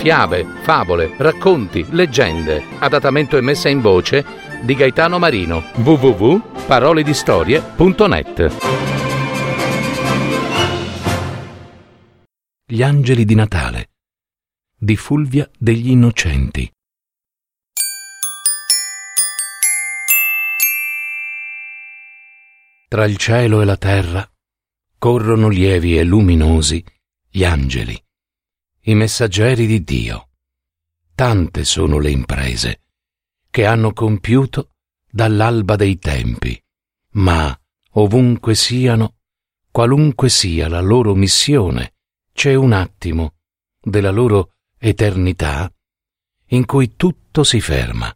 fiabe, favole, racconti, leggende. Adattamento e messa in voce di Gaetano Marino. www.paroledistorie.net Gli angeli di Natale di Fulvia degli Innocenti. Tra il cielo e la terra corrono lievi e luminosi gli angeli, i messaggeri di Dio. Tante sono le imprese che hanno compiuto dall'alba dei tempi, ma ovunque siano, qualunque sia la loro missione, c'è un attimo della loro eternità in cui tutto si ferma.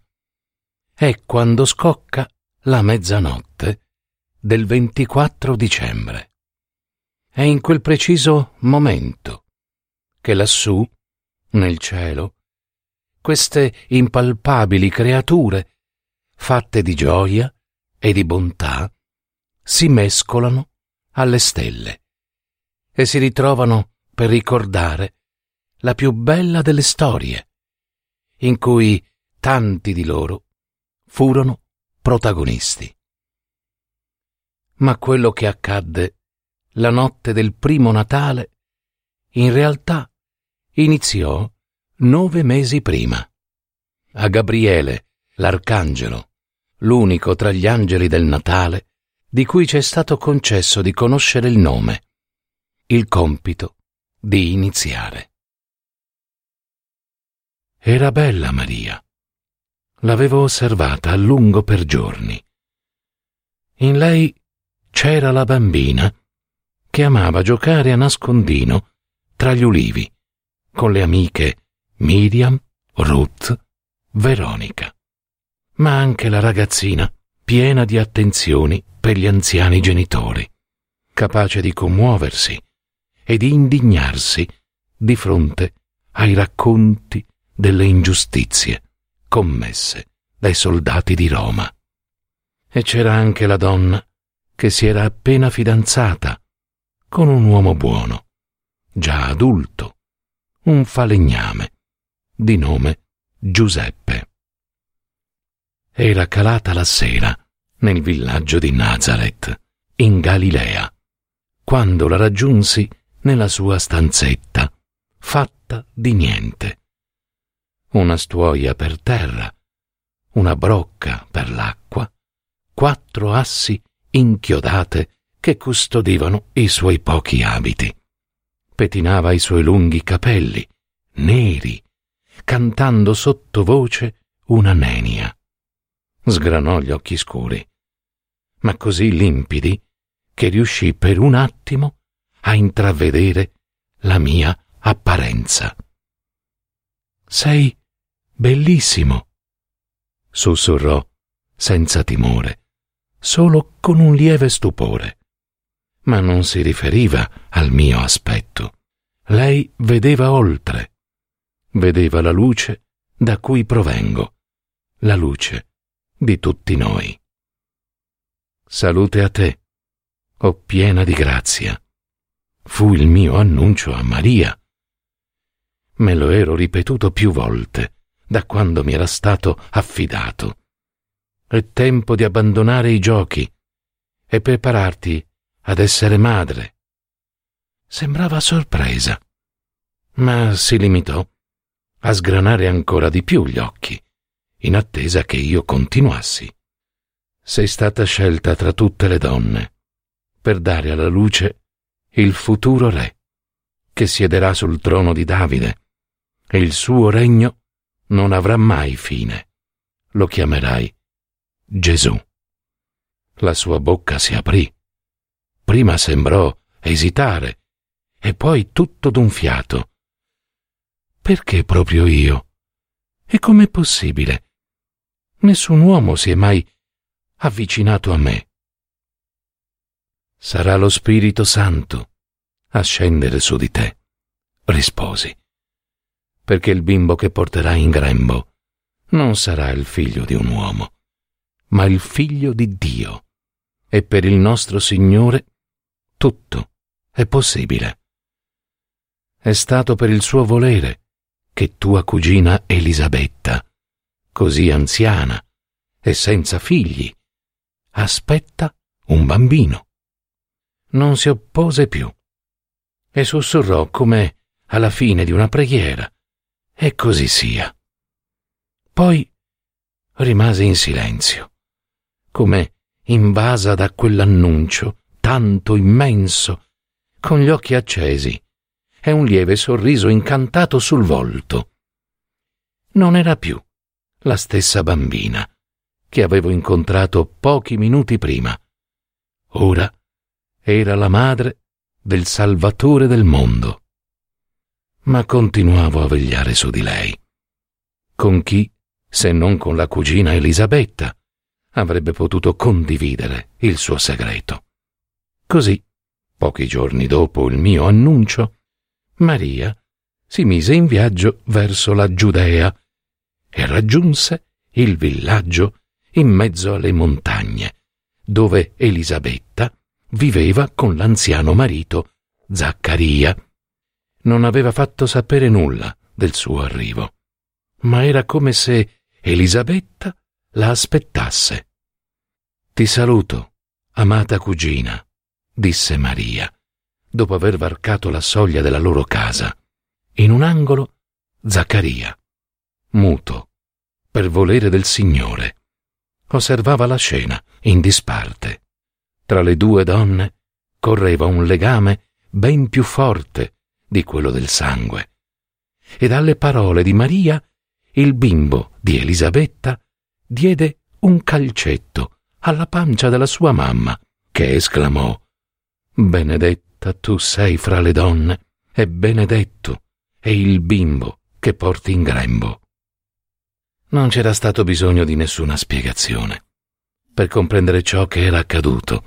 È quando scocca la mezzanotte del 24 dicembre. È in quel preciso momento che lassù, nel cielo, queste impalpabili creature, fatte di gioia e di bontà, si mescolano alle stelle e si ritrovano per ricordare la più bella delle storie, in cui tanti di loro furono protagonisti. Ma quello che accadde la notte del primo Natale in realtà iniziò nove mesi prima. A Gabriele, l'arcangelo, l'unico tra gli angeli del Natale, di cui ci è stato concesso di conoscere il nome, il compito di iniziare. Era bella Maria. L'avevo osservata a lungo per giorni. In lei c'era la bambina che amava giocare a nascondino tra gli ulivi con le amiche Miriam, Ruth, Veronica, ma anche la ragazzina piena di attenzioni per gli anziani genitori, capace di commuoversi e di indignarsi di fronte ai racconti delle ingiustizie commesse dai soldati di Roma. E c'era anche la donna che si era appena fidanzata con un uomo buono, già adulto, un falegname, di nome Giuseppe. Era calata la sera nel villaggio di Nazareth, in Galilea, quando la raggiunsi nella sua stanzetta, fatta di niente. Una stuoia per terra, una brocca per l'acqua, quattro assi inchiodate che custodivano i suoi pochi abiti. Petinava i suoi lunghi capelli, neri, cantando sottovoce una nenia. Sgranò gli occhi scuri, ma così limpidi che riuscì per un attimo a intravedere la mia apparenza. Sei bellissimo, sussurrò senza timore solo con un lieve stupore. Ma non si riferiva al mio aspetto. Lei vedeva oltre. Vedeva la luce da cui provengo, la luce di tutti noi. Salute a te, o piena di grazia. Fu il mio annuncio a Maria. Me lo ero ripetuto più volte da quando mi era stato affidato è tempo di abbandonare i giochi e prepararti ad essere madre. Sembrava sorpresa, ma si limitò a sgranare ancora di più gli occhi, in attesa che io continuassi. Sei stata scelta tra tutte le donne per dare alla luce il futuro re, che siederà sul trono di Davide, e il suo regno non avrà mai fine. Lo chiamerai Gesù. La sua bocca si aprì. Prima sembrò esitare e poi tutto d'un fiato. Perché proprio io? E com'è possibile? Nessun uomo si è mai avvicinato a me. Sarà lo Spirito Santo a scendere su di te, risposi, perché il bimbo che porterai in grembo non sarà il figlio di un uomo, ma il figlio di Dio. E per il nostro Signore tutto è possibile. È stato per il suo volere che tua cugina Elisabetta, così anziana e senza figli, aspetta un bambino. Non si oppose più e sussurrò come alla fine di una preghiera, e così sia. Poi rimase in silenzio, come invasa da quell'annuncio tanto immenso, con gli occhi accesi e un lieve sorriso incantato sul volto. Non era più la stessa bambina che avevo incontrato pochi minuti prima. Ora era la madre del Salvatore del mondo. Ma continuavo a vegliare su di lei. Con chi, se non con la cugina Elisabetta, avrebbe potuto condividere il suo segreto. Così, pochi giorni dopo il mio annuncio, Maria si mise in viaggio verso la Giudea e raggiunse il villaggio in mezzo alle montagne, dove Elisabetta viveva con l'anziano marito Zaccaria. Non aveva fatto sapere nulla del suo arrivo, ma era come se Elisabetta la aspettasse. Ti saluto, amata cugina, disse Maria, dopo aver varcato la soglia della loro casa. In un angolo Zaccaria, muto, per volere del Signore, osservava la scena in disparte. Tra le due donne correva un legame ben più forte di quello del sangue. E dalle parole di Maria il bimbo di Elisabetta diede un calcetto alla pancia della sua mamma, che esclamò Benedetta tu sei fra le donne, e benedetto è il bimbo che porti in grembo. Non c'era stato bisogno di nessuna spiegazione per comprendere ciò che era accaduto,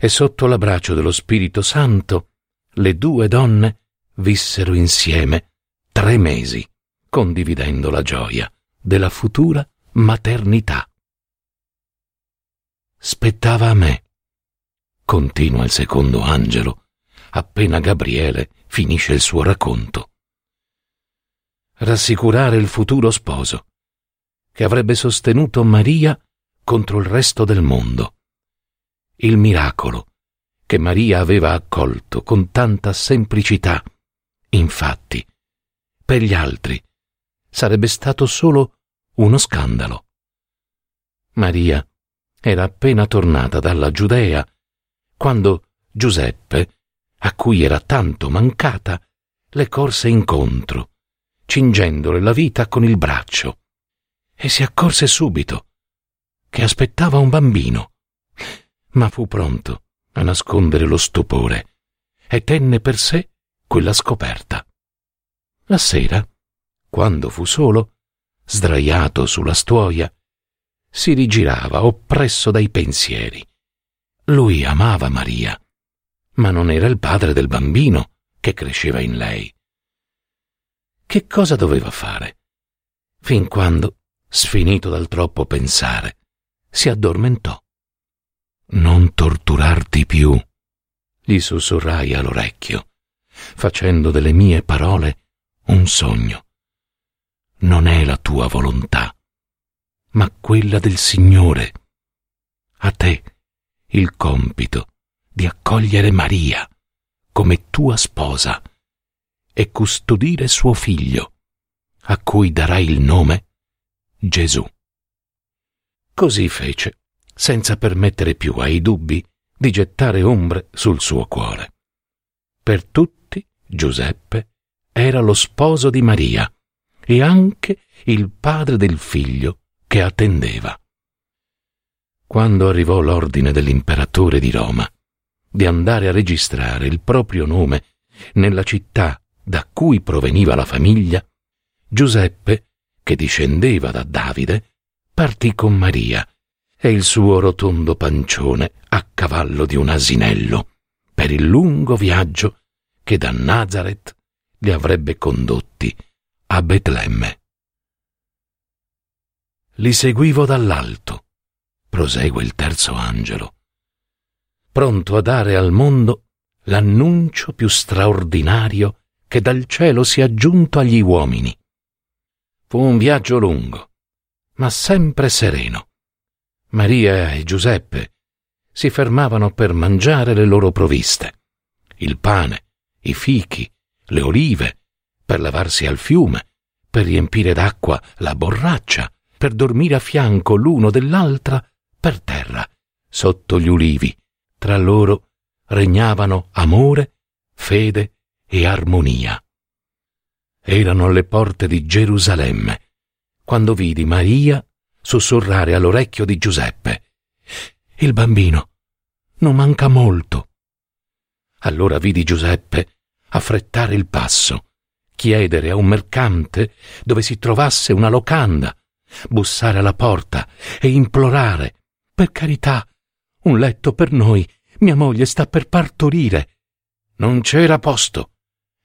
e sotto l'abbraccio dello Spirito Santo le due donne vissero insieme tre mesi, condividendo la gioia della futura maternità. Spettava a me, continua il secondo angelo, appena Gabriele finisce il suo racconto. Rassicurare il futuro sposo, che avrebbe sostenuto Maria contro il resto del mondo. Il miracolo che Maria aveva accolto con tanta semplicità, infatti, per gli altri sarebbe stato solo uno scandalo. Maria era appena tornata dalla Giudea quando Giuseppe, a cui era tanto mancata, le corse incontro, cingendole la vita con il braccio, e si accorse subito che aspettava un bambino, ma fu pronto a nascondere lo stupore e tenne per sé quella scoperta. La sera, quando fu solo, sdraiato sulla stuoia, si rigirava oppresso dai pensieri. Lui amava Maria, ma non era il padre del bambino che cresceva in lei. Che cosa doveva fare? Fin quando, sfinito dal troppo pensare, si addormentò. Non torturarti più, gli sussurrai all'orecchio, facendo delle mie parole un sogno. Non è la tua volontà, ma quella del Signore. A te il compito di accogliere Maria come tua sposa e custodire suo figlio, a cui darai il nome Gesù. Così fece, senza permettere più ai dubbi di gettare ombre sul suo cuore. Per tutti Giuseppe era lo sposo di Maria e anche il padre del figlio che attendeva. Quando arrivò l'ordine dell'imperatore di Roma di andare a registrare il proprio nome nella città da cui proveniva la famiglia, Giuseppe, che discendeva da Davide, partì con Maria e il suo rotondo pancione a cavallo di un asinello per il lungo viaggio che da Nazareth li avrebbe condotti a Betlemme. Li seguivo dall'alto, prosegue il terzo angelo, pronto a dare al mondo l'annuncio più straordinario che dal cielo sia giunto agli uomini. Fu un viaggio lungo, ma sempre sereno. Maria e Giuseppe si fermavano per mangiare le loro provviste. Il pane, i fichi, le olive, per lavarsi al fiume, per riempire d'acqua la borraccia, per dormire a fianco l'uno dell'altra per terra, sotto gli ulivi. Tra loro regnavano amore, fede e armonia. Erano alle porte di Gerusalemme, quando vidi Maria sussurrare all'orecchio di Giuseppe. Il bambino non manca molto. Allora vidi Giuseppe affrettare il passo, chiedere a un mercante dove si trovasse una locanda, bussare alla porta e implorare, per carità, un letto per noi, mia moglie sta per partorire. Non c'era posto.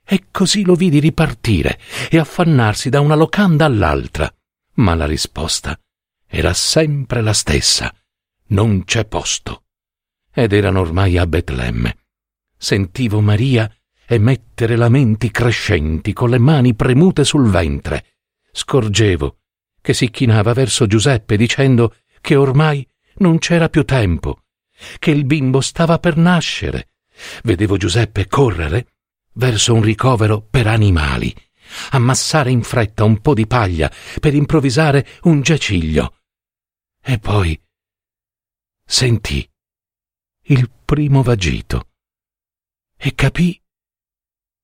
E così lo vidi ripartire e affannarsi da una locanda all'altra. Ma la risposta era sempre la stessa. Non c'è posto. Ed erano ormai a Betlemme. Sentivo Maria emettere lamenti crescenti con le mani premute sul ventre. Scorgevo che si chinava verso Giuseppe dicendo che ormai non c'era più tempo, che il bimbo stava per nascere. Vedevo Giuseppe correre verso un ricovero per animali, ammassare in fretta un po' di paglia per improvvisare un giaciglio. E poi sentì il primo vagito e capì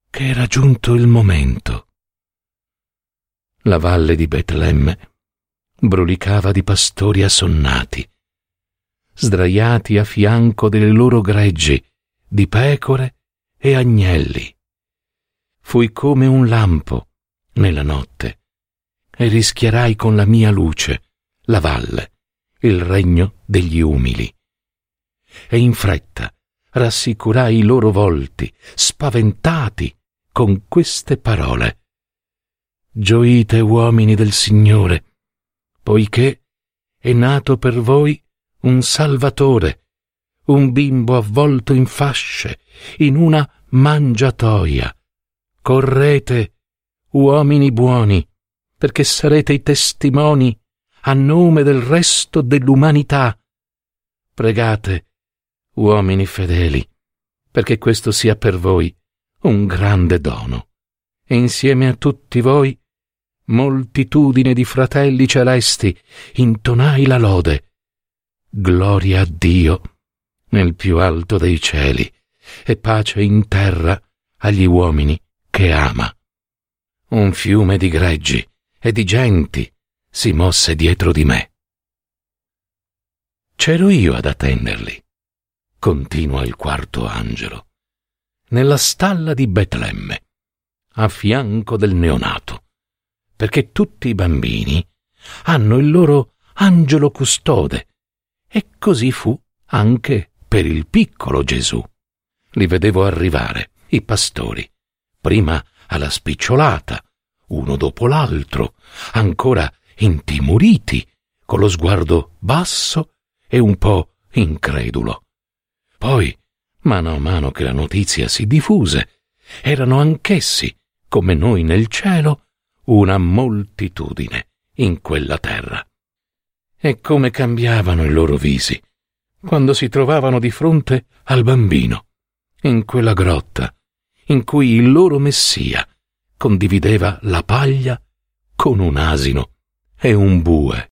che era giunto il momento. La valle di Betlemme brulicava di pastori assonnati, sdraiati a fianco delle loro greggi di pecore e agnelli. Fui come un lampo nella notte e rischiarai con la mia luce la valle, il regno degli umili. E in fretta rassicurai i loro volti, spaventati, con queste parole. Gioite uomini del Signore, poiché è nato per voi un Salvatore, un bimbo avvolto in fasce, in una mangiatoia. Correte, uomini buoni, perché sarete i testimoni a nome del resto dell'umanità. Pregate, uomini fedeli, perché questo sia per voi un grande dono. E insieme a tutti voi, moltitudine di fratelli celesti, intonai la lode. Gloria a Dio nel più alto dei cieli e pace in terra agli uomini che ama. Un fiume di greggi e di genti si mosse dietro di me. C'ero io ad attenderli, continua il quarto angelo, nella stalla di Betlemme, a fianco del neonato, perché tutti i bambini hanno il loro angelo custode, e così fu anche per il piccolo Gesù. Li vedevo arrivare, i pastori, prima alla spicciolata, uno dopo l'altro, ancora intimoriti, con lo sguardo basso e un po' incredulo. Poi, mano a mano che la notizia si diffuse, erano anch'essi, come noi nel cielo, una moltitudine in quella terra. E come cambiavano i loro visi quando si trovavano di fronte al bambino, in quella grotta in cui il loro Messia condivideva la paglia con un asino e un bue.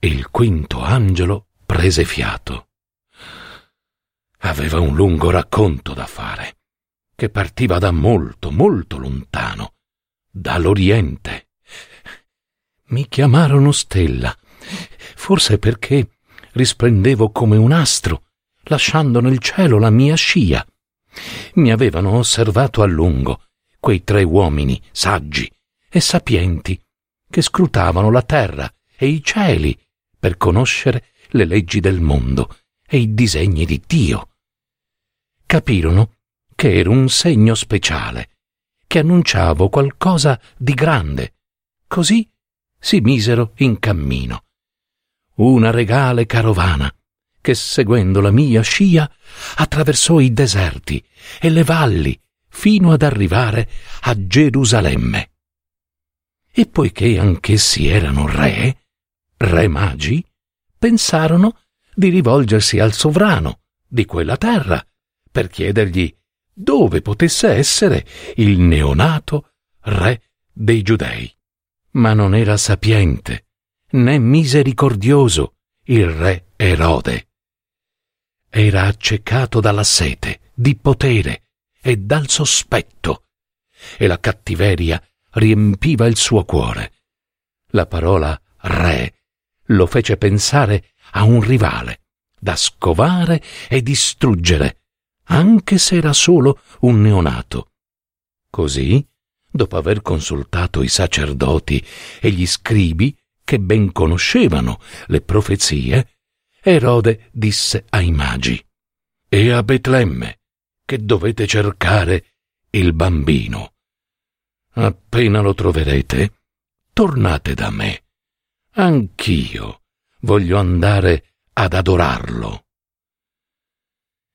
Il quinto angelo prese fiato. Aveva un lungo racconto da fare, che partiva da molto, molto lontano, dall'Oriente. Mi chiamarono Stella, forse perché risplendevo come un astro, lasciando nel cielo la mia scia. Mi avevano osservato a lungo quei tre uomini saggi e sapienti che scrutavano la terra e i cieli per conoscere le leggi del mondo e i disegni di Dio. Capirono che ero un segno speciale, che annunciavo qualcosa di grande. Così si misero in cammino una regale carovana che seguendo la mia scia attraversò i deserti e le valli fino ad arrivare a Gerusalemme. E poiché anch'essi erano re, re magi, pensarono di rivolgersi al sovrano di quella terra per chiedergli dove potesse essere il neonato re dei giudei. Ma non era sapiente né misericordioso il re Erode. Era accecato dalla sete di potere e dal sospetto, e la cattiveria riempiva il suo cuore. La parola re lo fece pensare a un rivale da scovare e distruggere, anche se era solo un neonato. Così, dopo aver consultato i sacerdoti e gli scribi che ben conoscevano le profezie, Erode disse ai magi E a Betlemme, che dovete cercare il bambino. Appena lo troverete, tornate da me. Anch'io voglio andare ad adorarlo.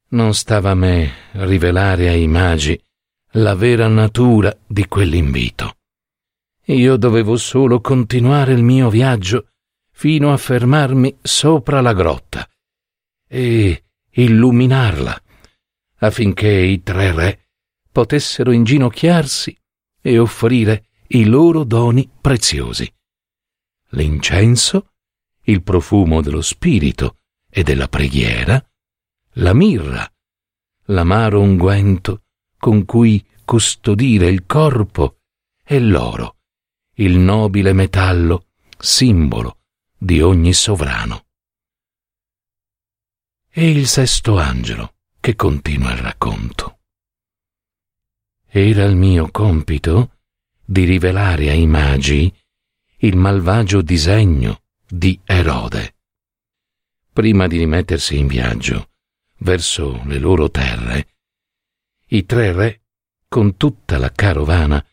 Non stava a me rivelare ai magi la vera natura di quell'invito. Io dovevo solo continuare il mio viaggio fino a fermarmi sopra la grotta e illuminarla, affinché i tre re potessero inginocchiarsi e offrire i loro doni preziosi. L'incenso il profumo dello spirito e della preghiera, la mirra, l'amaro unguento con cui custodire il corpo e l'oro, il nobile metallo, simbolo di ogni sovrano. E il sesto angelo che continua il racconto. Era il mio compito di rivelare ai magi il malvagio disegno di Erode. Prima di rimettersi in viaggio verso le loro terre, i tre re, con tutta la carovana,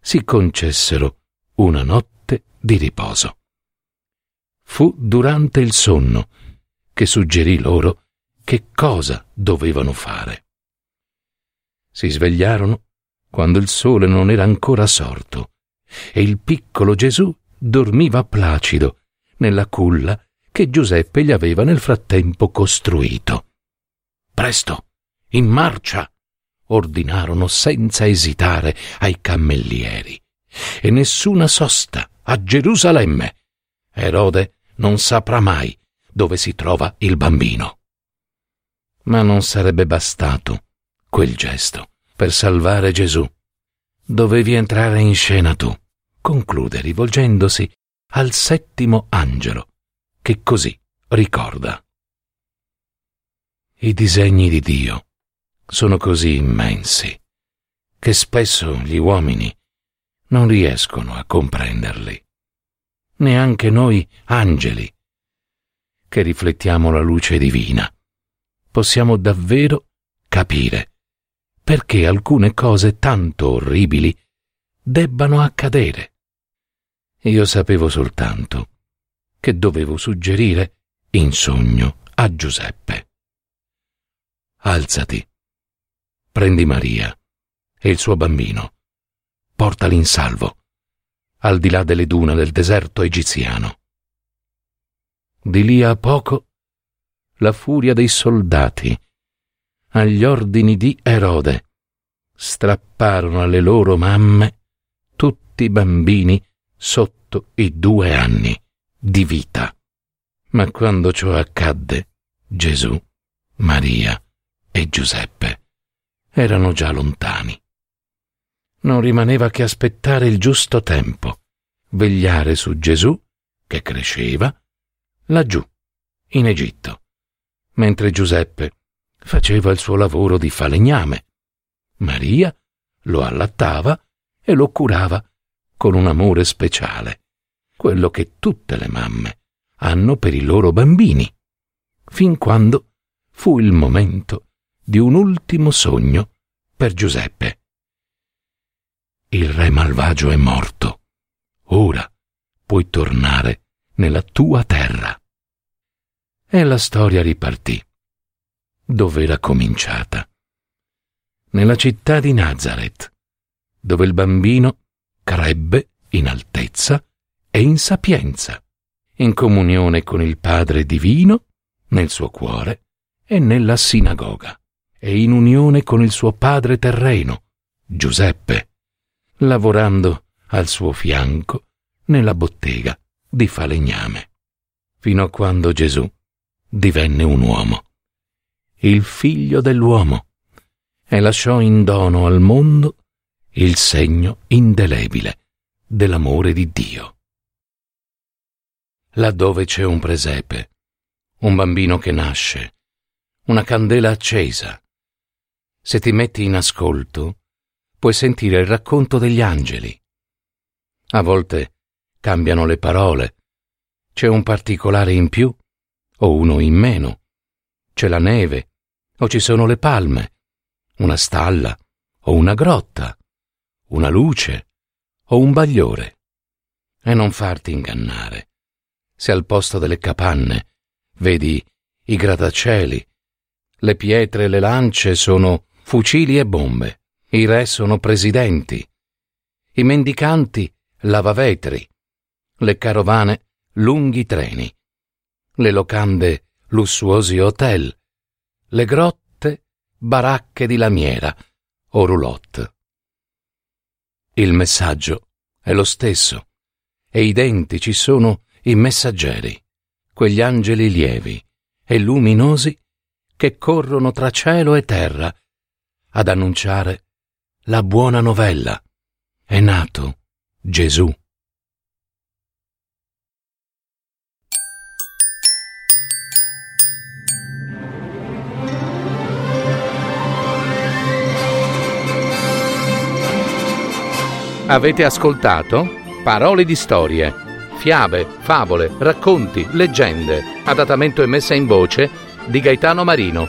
si concessero una notte di riposo. Fu durante il sonno che suggerì loro che cosa dovevano fare. Si svegliarono quando il sole non era ancora sorto e il piccolo Gesù dormiva placido nella culla che Giuseppe gli aveva nel frattempo costruito. Presto, in marcia! Ordinarono senza esitare ai cammellieri. E nessuna sosta a Gerusalemme. Erode non saprà mai dove si trova il bambino. Ma non sarebbe bastato quel gesto per salvare Gesù. Dovevi entrare in scena tu, conclude rivolgendosi al settimo angelo, che così ricorda. I disegni di Dio sono così immensi che spesso gli uomini non riescono a comprenderli. Neanche noi angeli, che riflettiamo la luce divina, possiamo davvero capire perché alcune cose tanto orribili debbano accadere. Io sapevo soltanto che dovevo suggerire in sogno a Giuseppe. Alzati, prendi Maria e il suo bambino, portali in salvo, al di là delle dune del deserto egiziano. Di lì a poco la furia dei soldati, agli ordini di Erode, strapparono alle loro mamme tutti i bambini sotto i due anni di vita. Ma quando ciò accadde, Gesù, Maria e Giuseppe erano già lontani. Non rimaneva che aspettare il giusto tempo, vegliare su Gesù, che cresceva, laggiù, in Egitto, mentre Giuseppe faceva il suo lavoro di falegname. Maria lo allattava e lo curava con un amore speciale, quello che tutte le mamme hanno per i loro bambini, fin quando fu il momento di un ultimo sogno per Giuseppe. Il re malvagio è morto. Ora puoi tornare nella tua terra. E la storia ripartì. Dove era cominciata? Nella città di Nazareth, dove il bambino crebbe in altezza e in sapienza, in comunione con il Padre Divino, nel suo cuore e nella sinagoga, e in unione con il suo padre terreno, Giuseppe, lavorando al suo fianco nella bottega di falegname, fino a quando Gesù divenne un uomo, il figlio dell'uomo, e lasciò in dono al mondo il segno indelebile dell'amore di Dio. Laddove c'è un presepe, un bambino che nasce, una candela accesa, se ti metti in ascolto, puoi sentire il racconto degli angeli. A volte cambiano le parole, c'è un particolare in più o uno in meno, c'è la neve o ci sono le palme, una stalla o una grotta, una luce o un bagliore. E non farti ingannare. Se al posto delle capanne vedi i grattacieli, le pietre e le lance sono fucili e bombe, i re sono presidenti, i mendicanti lavavetri, le carovane lunghi treni, le locande lussuosi hotel, le grotte baracche di lamiera o roulotte. Il messaggio è lo stesso e identici sono i messaggeri, quegli angeli lievi e luminosi che corrono tra cielo e terra ad annunciare la buona novella. È nato Gesù. Avete ascoltato Parole di storie, fiabe, favole, racconti, leggende, adattamento e messa in voce di Gaetano Marino.